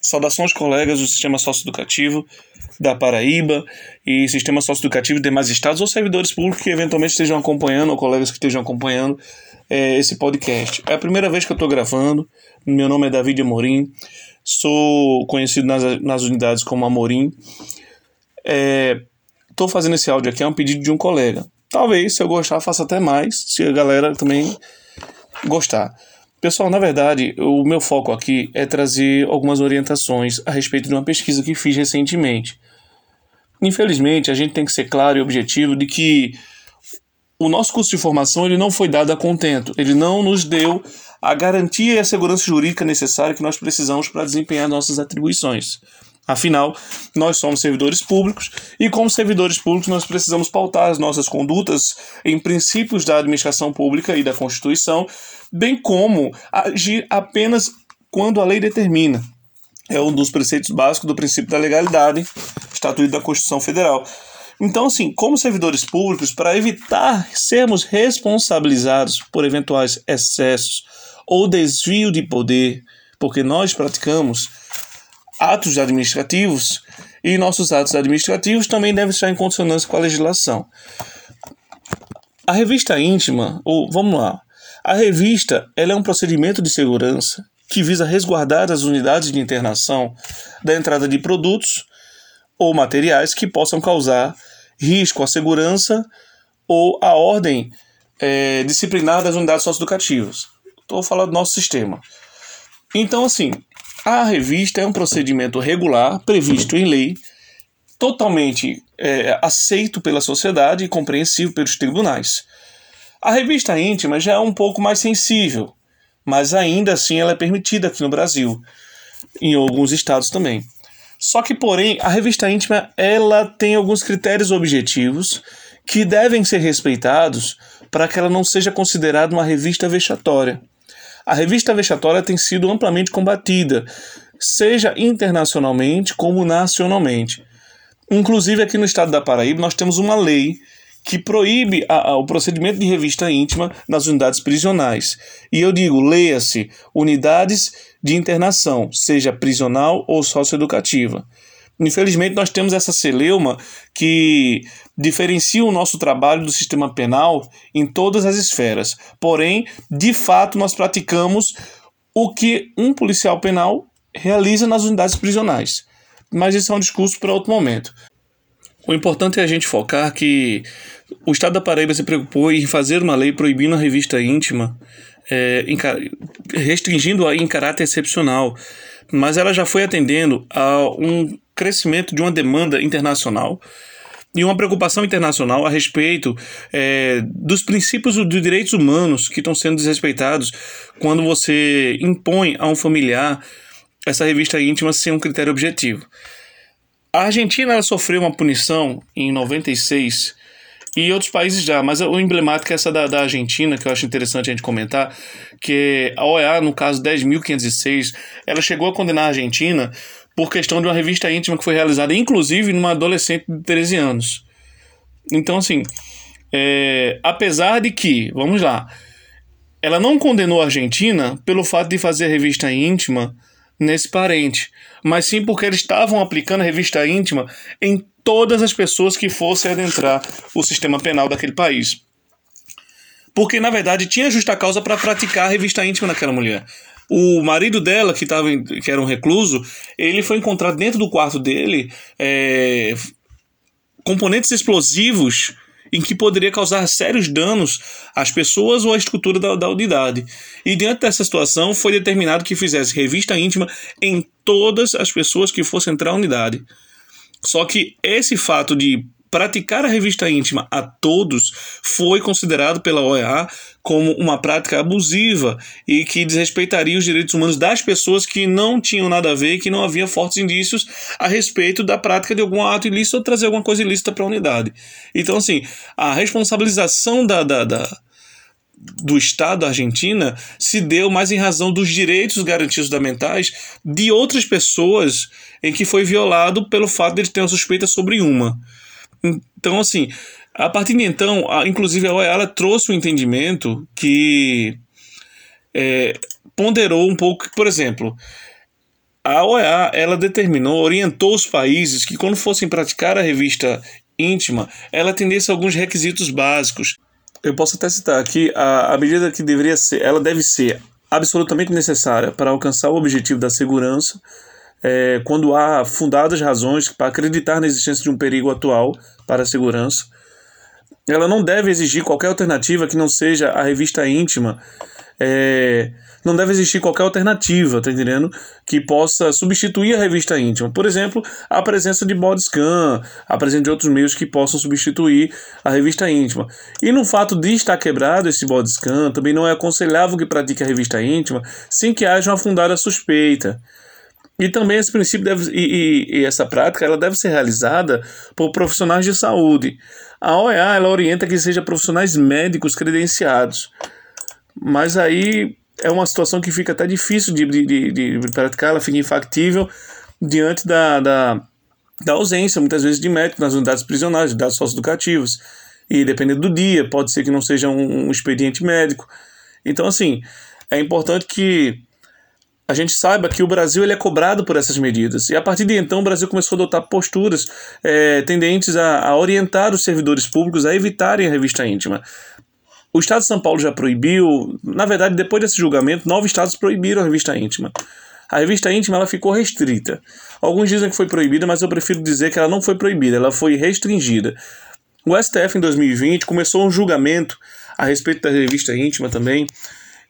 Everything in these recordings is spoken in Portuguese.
Saudações colegas do Sistema Socioeducativo da Paraíba e Sistema Socioeducativo de demais estados ou servidores públicos que eventualmente estejam acompanhando ou colegas que estejam acompanhando é, esse podcast. É a primeira vez que eu estou gravando. Meu nome é David Amorim. Sou conhecido nas, nas unidades como Amorim. Estou é, fazendo esse áudio aqui, é um pedido de um colega. Talvez, se eu gostar, faça até mais, se a galera também gostar. Pessoal, na verdade, o meu foco aqui é trazer algumas orientações a respeito de uma pesquisa que fiz recentemente. Infelizmente, a gente tem que ser claro e objetivo de que o nosso curso de formação ele não foi dado a contento. Ele não nos deu a garantia e a segurança jurídica necessária que nós precisamos para desempenhar nossas atribuições. Afinal, nós somos servidores públicos e, como servidores públicos, nós precisamos pautar as nossas condutas em princípios da administração pública e da Constituição, bem como agir apenas quando a lei determina. É um dos preceitos básicos do princípio da legalidade, estatuído da Constituição Federal. Então, assim, como servidores públicos, para evitar sermos responsabilizados por eventuais excessos ou desvio de poder, porque nós praticamos atos administrativos e nossos atos administrativos também devem estar em consonância com a legislação. A revista íntima, ou vamos lá, a revista ela é um procedimento de segurança que visa resguardar as unidades de internação da entrada de produtos ou materiais que possam causar risco à segurança ou à ordem é, disciplinar das unidades socioeducativas. Estou falando do nosso sistema. Então, assim, a revista é um procedimento regular, previsto em lei, totalmente é, aceito pela sociedade e compreensível pelos tribunais. A revista íntima já é um pouco mais sensível, mas ainda assim ela é permitida aqui no Brasil, em alguns estados também. Só que, porém, a revista íntima ela tem alguns critérios objetivos que devem ser respeitados para que ela não seja considerada uma revista vexatória. A revista vexatória tem sido amplamente combatida, seja internacionalmente como nacionalmente. Inclusive aqui no estado da Paraíba nós temos uma lei que proíbe a, a, o procedimento de revista íntima nas unidades prisionais. E eu digo, leia-se, unidades de internação, seja prisional ou socioeducativa. Infelizmente, nós temos essa celeuma que diferencia o nosso trabalho do sistema penal em todas as esferas. Porém, de fato, nós praticamos o que um policial penal realiza nas unidades prisionais. Mas isso é um discurso para outro momento. O importante é a gente focar que o Estado da Paraíba se preocupou em fazer uma lei proibindo a revista íntima, é, restringindo-a em caráter excepcional, mas ela já foi atendendo a um crescimento de uma demanda internacional e uma preocupação internacional a respeito é, dos princípios dos direitos humanos que estão sendo desrespeitados quando você impõe a um familiar essa revista íntima sem um critério objetivo. A Argentina sofreu uma punição em 96 e outros países já, mas o emblemático é essa da, da Argentina, que eu acho interessante a gente comentar, que a OEA, no caso 10.506, ela chegou a condenar a Argentina por questão de uma revista íntima que foi realizada, inclusive, numa adolescente de 13 anos. Então, assim, é, apesar de que, vamos lá, ela não condenou a Argentina pelo fato de fazer revista íntima nesse parente, mas sim porque eles estavam aplicando a revista íntima em todas as pessoas que fossem adentrar o sistema penal daquele país. Porque, na verdade, tinha justa causa para praticar a revista íntima naquela mulher. O marido dela, que, tava, que era um recluso, ele foi encontrado dentro do quarto dele é, componentes explosivos em que poderia causar sérios danos às pessoas ou à estrutura da, da, unidade. E diante dessa situação, foi determinado que fizesse revista íntima em todas as pessoas que fossem entrar na unidade. Só que esse fato de praticar a revista íntima a todos foi considerado pela OEA como uma prática abusiva e que desrespeitaria os direitos humanos das pessoas que não tinham nada a ver e que não havia fortes indícios a respeito da prática de algum ato ilícito ou trazer alguma coisa ilícita para a unidade. Então, assim, a responsabilização da, da, da do Estado da Argentina se deu mais em razão dos direitos garantidos fundamentais de outras pessoas em que foi violado pelo fato de ele ter uma suspeita sobre uma. Então, assim, a partir de então, a, inclusive a OEA trouxe um entendimento que é, ponderou um pouco, por exemplo, A OEA ela determinou, orientou os países que quando fossem praticar a revista íntima, ela atendesse a alguns requisitos básicos. Eu posso até citar aqui a, a medida que deveria ser, ela deve ser absolutamente necessária para alcançar o objetivo da segurança, é, quando há fundadas razões para acreditar na existência de um perigo atual para a segurança. Ela não deve exigir qualquer alternativa que não seja a revista íntima. É, não deve existir qualquer alternativa, tá entendendo? Que possa substituir a revista íntima. Por exemplo, a presença de body scan, a presença de outros meios que possam substituir a revista íntima. E no fato de estar quebrado esse body scan, também não é aconselhável que pratique a revista íntima sem que haja uma fundada suspeita. E também esse princípio deve, e, e, e, essa prática ela deve ser realizada por profissionais de saúde. A OEA ela orienta que seja profissionais médicos credenciados. Mas aí é uma situação que fica até difícil de, de, de, de praticar, ela fica infactível diante da, da, da ausência, muitas vezes, de médico nas unidades prisionais, unidades socioeducativas. E dependendo do dia, pode ser que não seja um, um expediente médico. Então, assim, é importante que a gente saiba que o Brasil ele é cobrado por essas medidas. E a partir de então, o Brasil começou a adotar posturas é, tendentes a, a, orientar os servidores públicos a evitarem a revista íntima. O Estado de São Paulo já proibiu, na verdade, depois desse julgamento, nove estados proibiram a revista íntima. A revista íntima ela ficou restrita. Alguns dizem que foi proibida, mas eu prefiro dizer que ela não foi proibida, ela foi restringida. O STF em 2020 começou um julgamento a respeito da revista íntima também.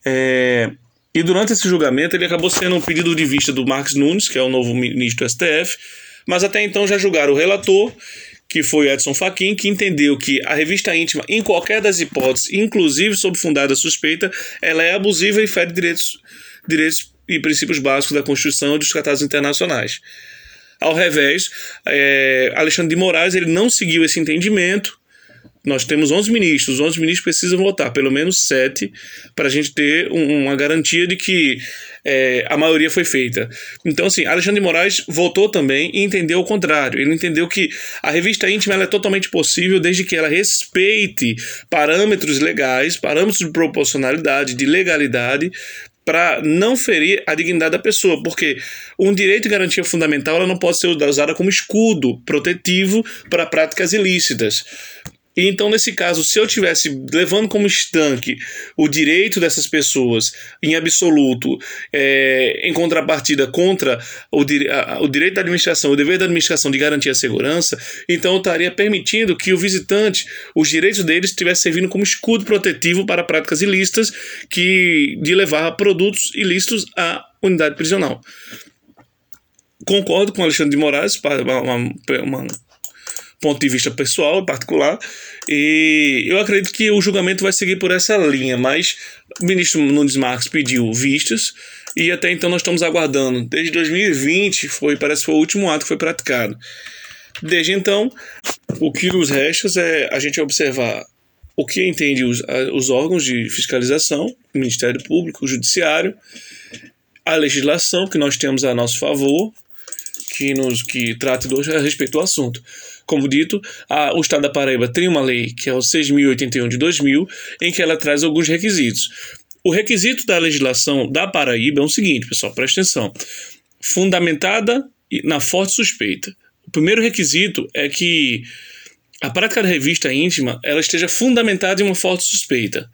É, e durante esse julgamento ele acabou sendo um pedido de vista do Marcos Nunes, que é o novo ministro do STF, mas até então já julgaram o relator que foi Edson Fachin, que entendeu que a revista íntima, em qualquer das hipóteses, inclusive sob fundada suspeita, ela é abusiva e fere direitos, direitos e princípios básicos da Constituição e dos tratados internacionais. Ao revés, é, Alexandre de Moraes ele não seguiu esse entendimento nós temos 11 ministros, os 11 ministros precisam votar pelo menos 7 para a gente ter um, uma garantia de que é, a maioria foi feita. Então, assim, Alexandre de Moraes votou também e entendeu o contrário. Ele entendeu que a revista íntima é totalmente possível desde que ela respeite parâmetros legais, parâmetros de proporcionalidade, de legalidade, para não ferir a dignidade da pessoa, porque um direito de garantia fundamental ela não pode ser usada como escudo protetivo para práticas ilícitas. Então, nesse caso, se eu tivesse levando como estanque o direito dessas pessoas em absoluto, é, em contrapartida contra o, a, o direito da administração, o dever da administração de garantir a segurança, então eu estaria permitindo que o visitante, os direitos deles, estivessem servindo como escudo protetivo para práticas ilícitas que de levar produtos ilícitos à unidade prisional. Concordo com Alexandre de Moraes, uma, uma, uma ponto de vista pessoal, particular, e eu acredito que o julgamento vai seguir por essa linha, mas o ministro Nunes Marques pediu vistas e até então nós estamos aguardando. Desde 2020 foi, parece que foi o último ato que foi praticado. Desde então, o que nos resta é a gente observar o que entende os, os órgãos de fiscalização, o Ministério Público, o Judiciário, a legislação que nós temos a nosso favor, que nos que trata do, a respeito do assunto. Como dito, a, o Estado da Paraíba tem uma lei, que é o 6.081 de 2000, em que ela traz alguns requisitos. O requisito da legislação da Paraíba é o seguinte, pessoal, presta atenção. Fundamentada na forte suspeita. O primeiro requisito é que a prática da revista íntima ela esteja fundamentada em uma forte suspeita.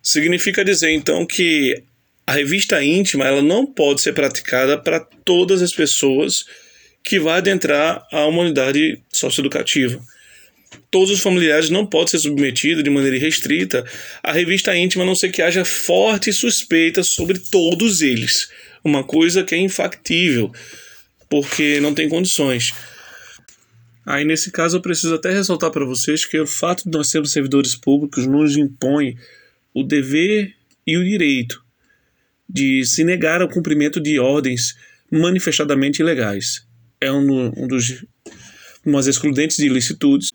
Significa dizer, então, que a revista íntima ela não pode ser praticada para todas as pessoas que vai adentrar a uma unidade socioeducativa. Todos os familiares não podem ser submetidos de maneira irrestrita à revista íntima, a não ser que haja forte suspeita sobre todos eles. Uma coisa que é infactível, porque não tem condições. Aí, nesse caso, eu preciso até ressaltar para vocês que o fato de nós sermos servidores públicos nos impõe o dever e o direito de se negar ao cumprimento de ordens manifestadamente ilegais é um, um dos umas excludentes de ilicitudes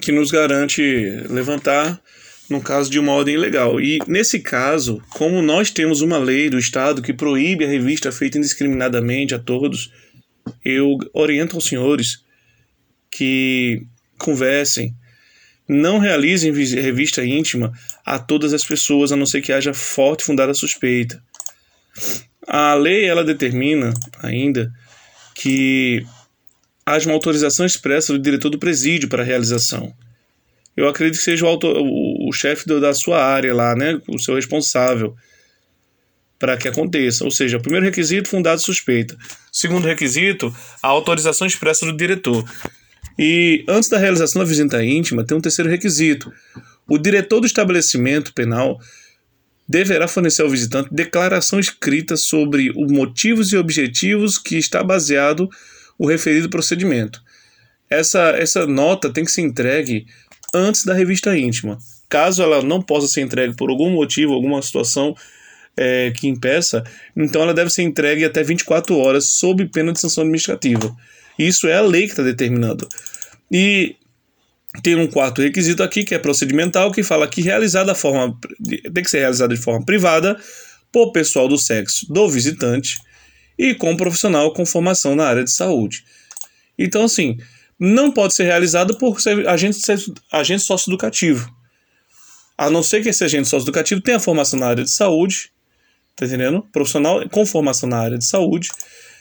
que nos garante levantar no caso de uma ordem ilegal. E nesse caso, como nós temos uma lei do Estado que proíbe a revista feita indiscriminadamente a todos, eu oriento aos senhores que conversem, não realizem revista íntima a todas as pessoas, a não ser que haja forte fundada suspeita. A lei ela determina ainda que haja uma autorização expressa do diretor do presídio para a realização. Eu acredito que seja o, o, o chefe da sua área lá, né, o seu responsável para que aconteça. Ou seja, primeiro requisito, fundado suspeita. Segundo requisito, a autorização expressa do diretor. E antes da realização da visita íntima, tem um terceiro requisito. O diretor do estabelecimento penal deverá fornecer ao visitante declaração escrita sobre os motivos e objetivos que está baseado o referido procedimento. Essa, essa nota tem que ser entregue antes da revista íntima. Caso ela não possa ser entregue por algum motivo, alguma situação é, que impeça, então ela deve ser entregue até 24 horas sob pena de sanção administrativa. Isso é a lei que está determinando. E tem um quarto requisito aqui, que é procedimental, que fala que realizada forma, tem que ser realizada de forma privada por pessoal do sexo do visitante e com um profissional com formação na área de saúde. Então, assim, não pode ser realizada por agente, agente socioeducativo. A não ser que esse agente socioeducativo tenha formação na área de saúde, tá entendendo? Profissional com formação na área de saúde,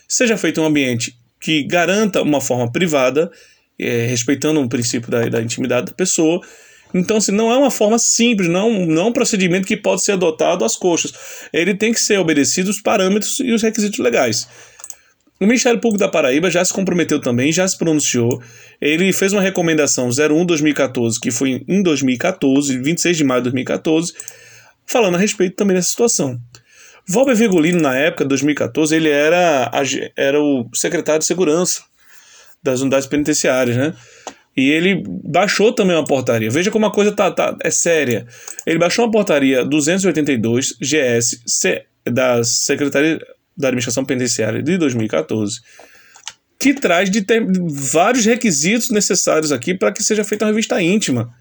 seja feito em um ambiente que garanta uma forma privada é, respeitando o princípio da, da intimidade da pessoa. Então, assim, não é uma forma simples, não, não é um procedimento que pode ser adotado às coxas. Ele tem que ser obedecido os parâmetros e os requisitos legais. O Ministério Público da Paraíba já se comprometeu também, já se pronunciou. Ele fez uma recomendação 01-2014, que foi em 2014, 26 de maio de 2014, falando a respeito também dessa situação. Valber Virgulino, na época, 2014, ele era, era o secretário de Segurança das unidades penitenciárias, né? E ele baixou também uma portaria. Veja como a coisa tá, tá, é séria. Ele baixou uma portaria 282 GS C, da Secretaria da Administração Penitenciária de 2014, que traz de ter, vários requisitos necessários aqui para que seja feita uma revista íntima.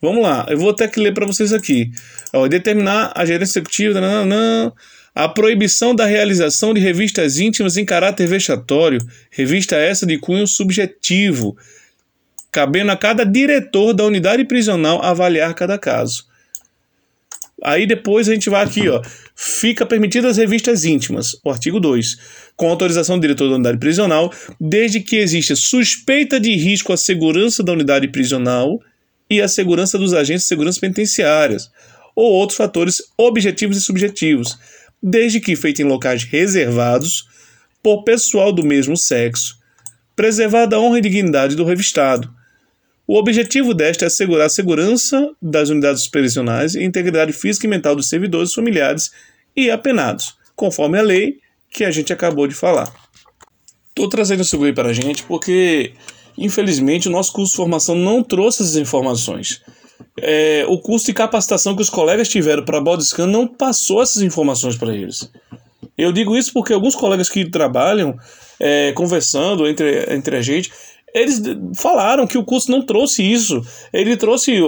Vamos lá, eu vou até que ler para vocês aqui. Ó, determinar a gerência executiva, nananã, a proibição da realização de revistas íntimas em caráter vexatório, revista essa de cunho subjetivo, cabendo a cada diretor da unidade prisional avaliar cada caso. Aí depois a gente vai aqui, ó. Fica permitidas revistas íntimas, o artigo 2, com autorização do diretor da unidade prisional, desde que exista suspeita de risco à segurança da unidade prisional e à segurança dos agentes de segurança penitenciárias, ou outros fatores objetivos e subjetivos, desde que feita em locais reservados por pessoal do mesmo sexo, preservada a honra e dignidade do revistado. O objetivo desta é assegurar a segurança das unidades prisionais e a integridade física e mental dos servidores, familiares e apenados, conforme a lei que a gente acabou de falar. Estou trazendo isso para a gente porque, infelizmente, o nosso curso de formação não trouxe essas informações é, o custo de capacitação que os colegas tiveram para bodyscan não passou essas informações para eles. Eu digo isso porque alguns colegas que trabalham é, conversando entre, entre a gente, eles falaram que o curso não trouxe isso. Ele trouxe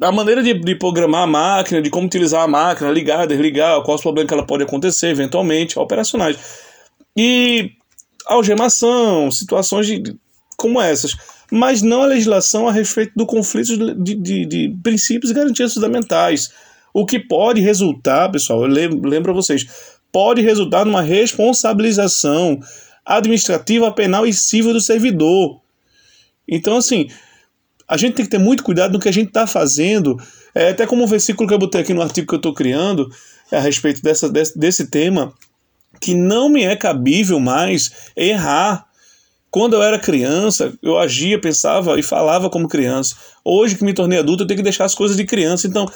a maneira de, de, programar a máquina, de como utilizar a máquina, ligar, desligar, quais problemas que ela pode acontecer, eventualmente, operacionais. E algemação, situações de, como essas mas não a legislação a respeito do conflito de, de, de princípios e garantias fundamentais. O que pode resultar, pessoal, eu lembro a vocês, pode resultar numa responsabilização administrativa, penal e civil do servidor. Então, assim, a gente tem que ter muito cuidado no que a gente está fazendo. É, até como o versículo que eu botei aqui no artigo que eu estou criando a respeito dessa, desse, desse tema, que não me é cabível mais errar quando eu era criança, eu agia, pensava e falava como criança. Hoje que me tornei adulto, eu tenho que deixar as coisas de criança. Então,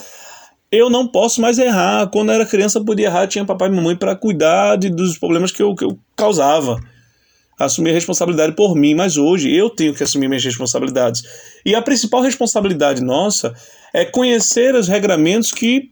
eu não posso mais errar. Quando eu era criança, eu podia errar, tinha papai e mamãe para cuidar de, dos problemas que eu, que eu causava. Assumir a responsabilidade por mim, mas hoje eu tenho que assumir minhas responsabilidades. E a principal responsabilidade nossa é conhecer os regramentos que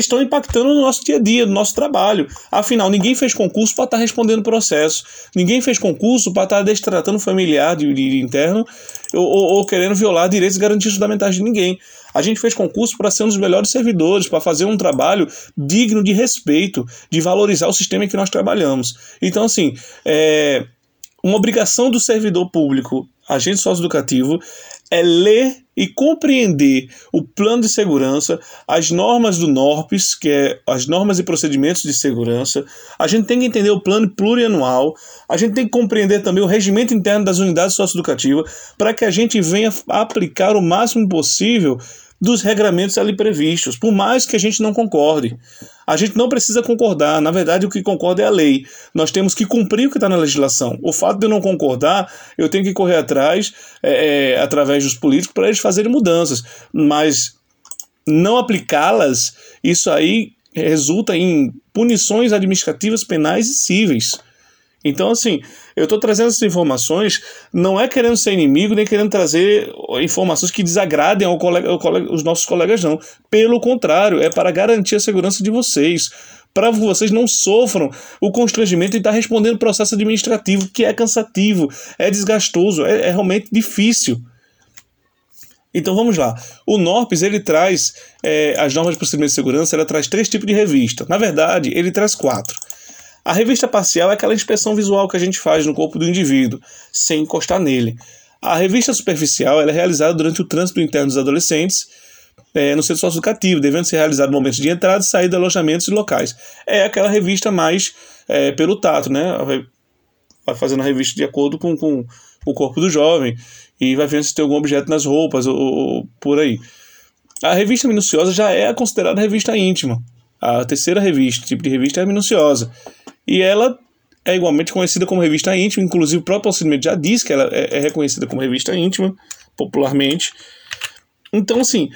estão impactando no nosso dia a dia, no nosso trabalho. Afinal, ninguém fez concurso para estar tá respondendo processo, ninguém fez concurso para estar tá destratando familiar de, de interno ou, ou, ou, querendo violar direitos e garantias fundamentais de ninguém. A gente fez concurso para ser um dos melhores servidores, para fazer um trabalho digno de respeito, de valorizar o sistema em que nós trabalhamos. Então, assim, é, uma obrigação do servidor público, agente socioeducativo, é ler e compreender o plano de segurança, as normas do NORPS, que é as normas e procedimentos de segurança, a gente tem que entender o plano plurianual, a gente tem que compreender também o regimento interno das unidades socioeducativas, para que a gente venha aplicar o máximo possível dos regramentos ali previstos, por mais que a gente não concorde. A gente não precisa concordar, na verdade, o que concorda é a lei. Nós temos que cumprir o que está na legislação. O fato de eu não concordar, eu tenho que correr atrás, é, é, através dos políticos, para eles fazerem mudanças. Mas não aplicá-las, isso aí resulta em punições administrativas, penais e cíveis. Então, assim, eu estou trazendo essas informações, não é querendo ser inimigo, nem querendo trazer informações que desagradem ao colega, ao colega, os nossos colegas, não. Pelo contrário, é para garantir a segurança de vocês, para que vocês não sofram o constrangimento de estar respondendo processo administrativo, que é cansativo, é desgastoso, é, é realmente difícil. Então vamos lá. O NORPS ele traz é, as normas de procedimento de segurança, ela traz três tipos de revista. Na verdade, ele traz quatro. A revista parcial é aquela inspeção visual que a gente faz no corpo do indivíduo, sem encostar nele. A revista superficial é realizada durante o trânsito interno dos adolescentes é, no centro socioeducativo, devendo ser realizada no momento de entrada e saída de alojamentos e locais. É aquela revista mais é, pelo tato, né? Vai fazendo a revista de acordo com, com o corpo do jovem e vai vendo se tem algum objeto nas roupas ou, ou por aí. A revista minuciosa já é considerada revista íntima. A terceira revista, tipo de revista, é a minuciosa. E ela é igualmente conhecida como revista íntima, inclusive o próprio procedimento já diz que ela é, é reconhecida como revista íntima, popularmente. Então, assim,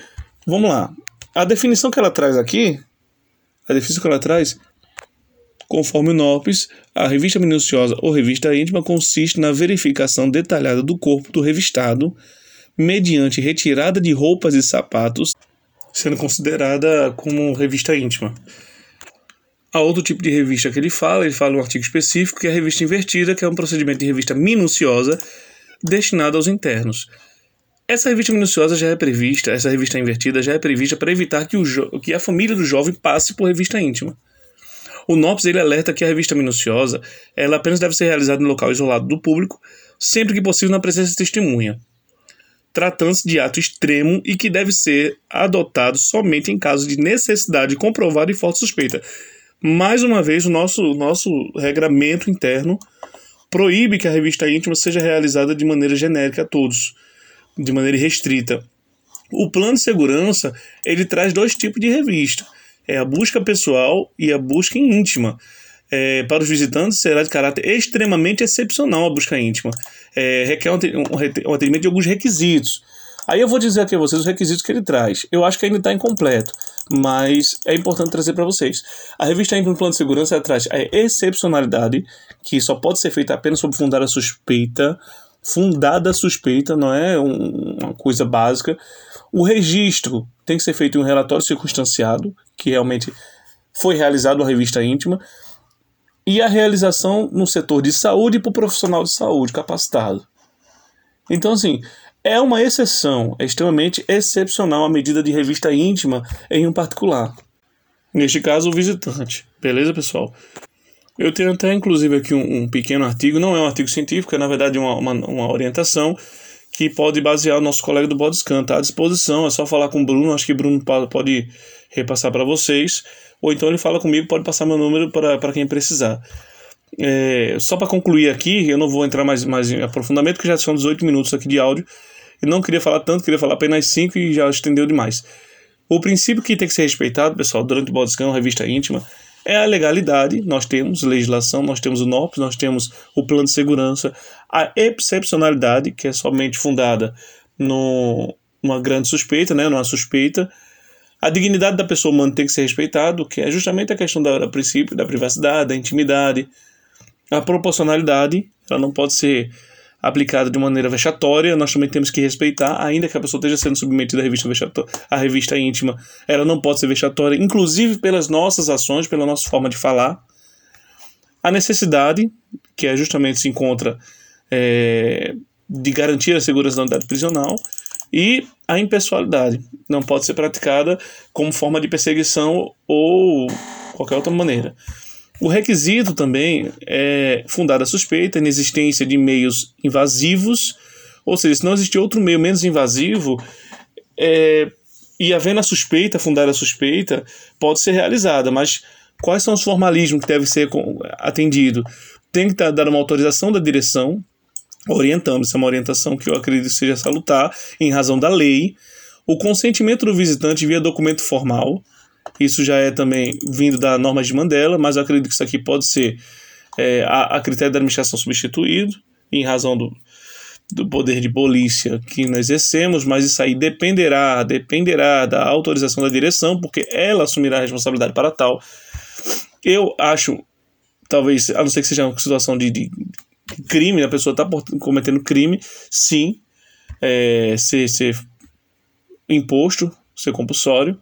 vamos lá. A definição que ela traz aqui, a definição que ela traz, conforme o NOPS, a revista minuciosa ou revista íntima consiste na verificação detalhada do corpo do revistado, mediante retirada de roupas e sapatos, sendo considerada como revista íntima. Há outro tipo de revista que ele fala, ele fala um artigo específico, que é a revista invertida, que é um procedimento de revista minuciosa destinado aos internos. Essa revista minuciosa já é prevista, essa revista invertida já é prevista para evitar que, o que a família do jovem passe por revista íntima. O NOPS ele alerta que a revista minuciosa ela apenas deve ser realizada em local isolado do público, sempre que possível na presença de testemunha, tratando-se de ato extremo e que deve ser adotado somente em caso de necessidade comprovada e forte suspeita mais uma vez, o nosso, nosso regramento interno proíbe que a revista íntima seja realizada de maneira genérica a todos, de maneira restrita. O plano de segurança ele traz dois tipos de revista: é a busca pessoal e a busca íntima. É, para os visitantes será de caráter extremamente excepcional a busca íntima. É, requer um, atendimento de alguns requisitos. Aí eu vou dizer aqui a vocês os requisitos que ele traz. Eu acho que ainda está incompleto mas é importante trazer para vocês. A revista entra no plano de segurança traz a excepcionalidade, que só pode ser feita apenas sob fundada suspeita, fundada suspeita, não é um, uma coisa básica. O registro tem que ser feito em um relatório circunstanciado, que realmente foi realizado uma revista íntima, e a realização no setor de saúde para o profissional de saúde capacitado. Então, assim, é uma exceção, é extremamente excepcional a medida de revista íntima em um particular. Neste caso, o visitante. Beleza, pessoal? Eu tenho até, inclusive, aqui um, um pequeno artigo, não é um artigo científico, é na verdade uma, uma, uma orientação que pode basear o nosso colega do Bodyscan. Está à disposição, é só falar com o Bruno, acho que o Bruno pode repassar para vocês, ou então ele fala comigo, pode passar meu número para quem precisar. É, só para concluir aqui, eu não vou entrar mais, mais em aprofundamento, porque já são 18 minutos aqui de áudio. Eu não queria falar tanto, queria falar apenas 5 e já estendeu demais. O princípio que tem que ser respeitado, pessoal, durante o Bodyscan, revista íntima, é a legalidade. Nós temos legislação, nós temos o NOPS, nós temos o plano de segurança, a excepcionalidade, que é somente fundada no, numa grande suspeita, né, numa suspeita. A dignidade da pessoa humana tem que ser respeitada, que é justamente a questão do princípio da privacidade, da intimidade. A proporcionalidade, ela não pode ser aplicada de maneira vexatória, nós também temos que respeitar, ainda que a pessoa esteja sendo submetida à revista, à revista íntima, ela não pode ser vexatória, inclusive pelas nossas ações, pela nossa forma de falar. A necessidade, que é justamente se encontra é, de garantir a segurança da unidade prisional, e a impessoalidade, não pode ser praticada como forma de perseguição ou qualquer outra maneira. O requisito também é fundada a suspeita, inexistência de meios invasivos Ou seja, se não existir outro meio menos invasivo, é, e havendo a suspeita, fundada a suspeita, pode ser realizada, mas quais são os formalismos que devem ser atendido? Tem que dar uma autorização da direção, orientando, isso é uma orientação que eu acredito seja salutar, em razão da lei, o consentimento do visitante via documento formal, isso já é também vindo da norma de Mandela, mas eu acredito que isso aqui pode ser é, a, a critério da administração substituído, em razão do, do poder de polícia que nós exercemos, mas isso aí dependerá, dependerá da autorização da direção, porque ela assumirá a responsabilidade para tal. Eu acho, talvez, a não ser que seja uma situação de, de crime, a pessoa está cometendo crime, sim, é, ser, ser imposto, ser compulsório,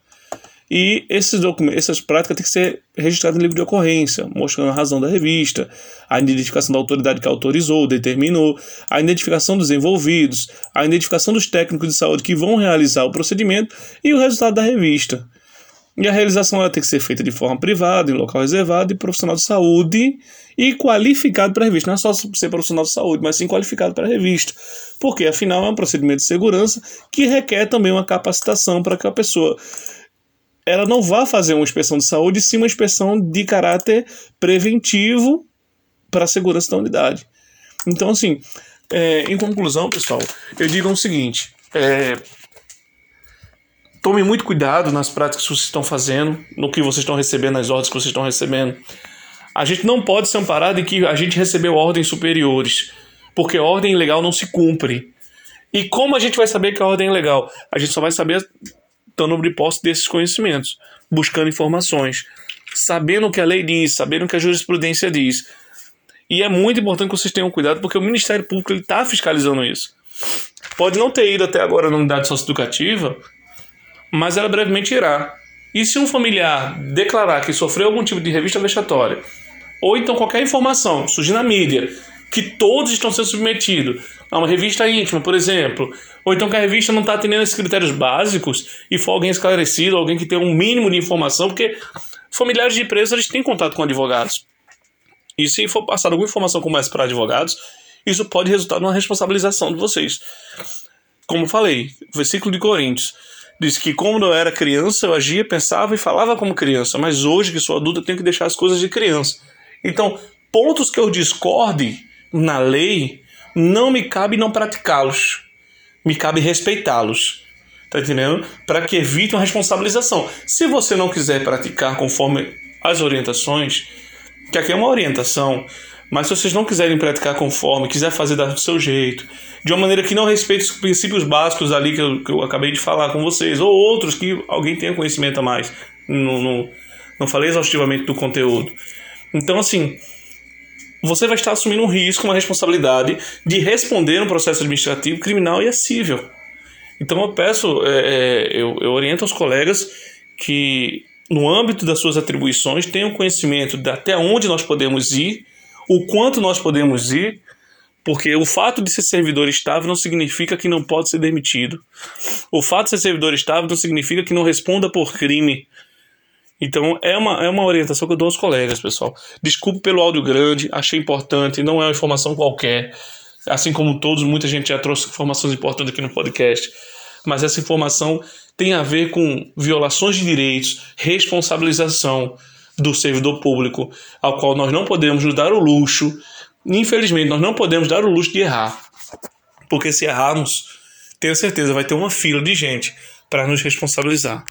e esses documentos, essas práticas têm que ser registradas no livro de ocorrência, mostrando a razão da revista, a identificação da autoridade que autorizou, determinou, a identificação dos envolvidos, a identificação dos técnicos de saúde que vão realizar o procedimento e o resultado da revista. E a realização ela tem que ser feita de forma privada, em local reservado e profissional de saúde e qualificado para a revista. Não é só ser profissional de saúde, mas sim qualificado para a revista. Porque, afinal, é um procedimento de segurança que requer também uma capacitação para que a pessoa ela não vá fazer uma inspeção de saúde, sim uma inspeção de caráter preventivo para a segurança da unidade. Então, assim, é, em conclusão, pessoal, eu digo o seguinte: é, tome muito cuidado nas práticas que vocês estão fazendo, no que vocês estão recebendo, nas ordens que vocês estão recebendo. A gente não pode se amparar de que a gente recebeu ordens superiores, porque ordem legal não se cumpre. E como a gente vai saber que a ordem é legal? A gente só vai saber estando de posse desses conhecimentos, buscando informações, sabendo o que a lei diz, sabendo o que a jurisprudência diz. E é muito importante que vocês tenham cuidado, porque o Ministério Público está fiscalizando isso. Pode não ter ido até agora na unidade socioeducativa, mas ela brevemente irá. E se um familiar declarar que sofreu algum tipo de revista vexatória, ou então qualquer informação surgir na mídia que todos estão sendo submetidos a uma revista íntima, por exemplo, ou então que a revista não está atendendo esses critérios básicos e for alguém esclarecido, alguém que tem um mínimo de informação, porque familiares de presos eles têm contato com advogados. E se for passar alguma informação como essa para advogados, isso pode resultar numa responsabilização de vocês. Como falei, o versículo de Coríntios diz que quando eu era criança eu agia, pensava e falava como criança, mas hoje que sou adulto eu tenho que deixar as coisas de criança. Então, pontos que eu discorde na lei, não me cabe não praticá-los me cabe respeitá-los. Tá entendendo? Para que evite uma responsabilização. Se você não quiser praticar conforme as orientações, que aqui é uma orientação, mas se vocês não quiserem praticar conforme, quiser fazer do seu jeito, de uma maneira que não respeite os princípios básicos ali que eu, que eu acabei de falar com vocês, ou outros que alguém tenha conhecimento a mais, não, não, não falei exaustivamente do conteúdo. Então, assim, você vai estar assumindo um risco, uma responsabilidade de responder um processo administrativo, criminal e acível. Então eu peço, é, é, eu, eu oriento aos colegas que, no âmbito das suas atribuições, tenham conhecimento de até onde nós podemos ir, o quanto nós podemos ir, porque o fato de ser servidor estável não significa que não pode ser demitido. O fato de ser servidor estável não significa que não responda por crime. Então é uma, é uma orientação que eu dou aos colegas, pessoal. Desculpe pelo áudio grande, achei importante, não é uma informação qualquer. Assim como todos, muita gente já trouxe informações importantes aqui no podcast. Mas essa informação tem a ver com violações de direitos, responsabilização do servidor público, ao qual nós não podemos nos dar o luxo, infelizmente, nós não podemos dar o luxo de errar. Porque se errarmos, tenho certeza, vai ter uma fila de gente para nos responsabilizar.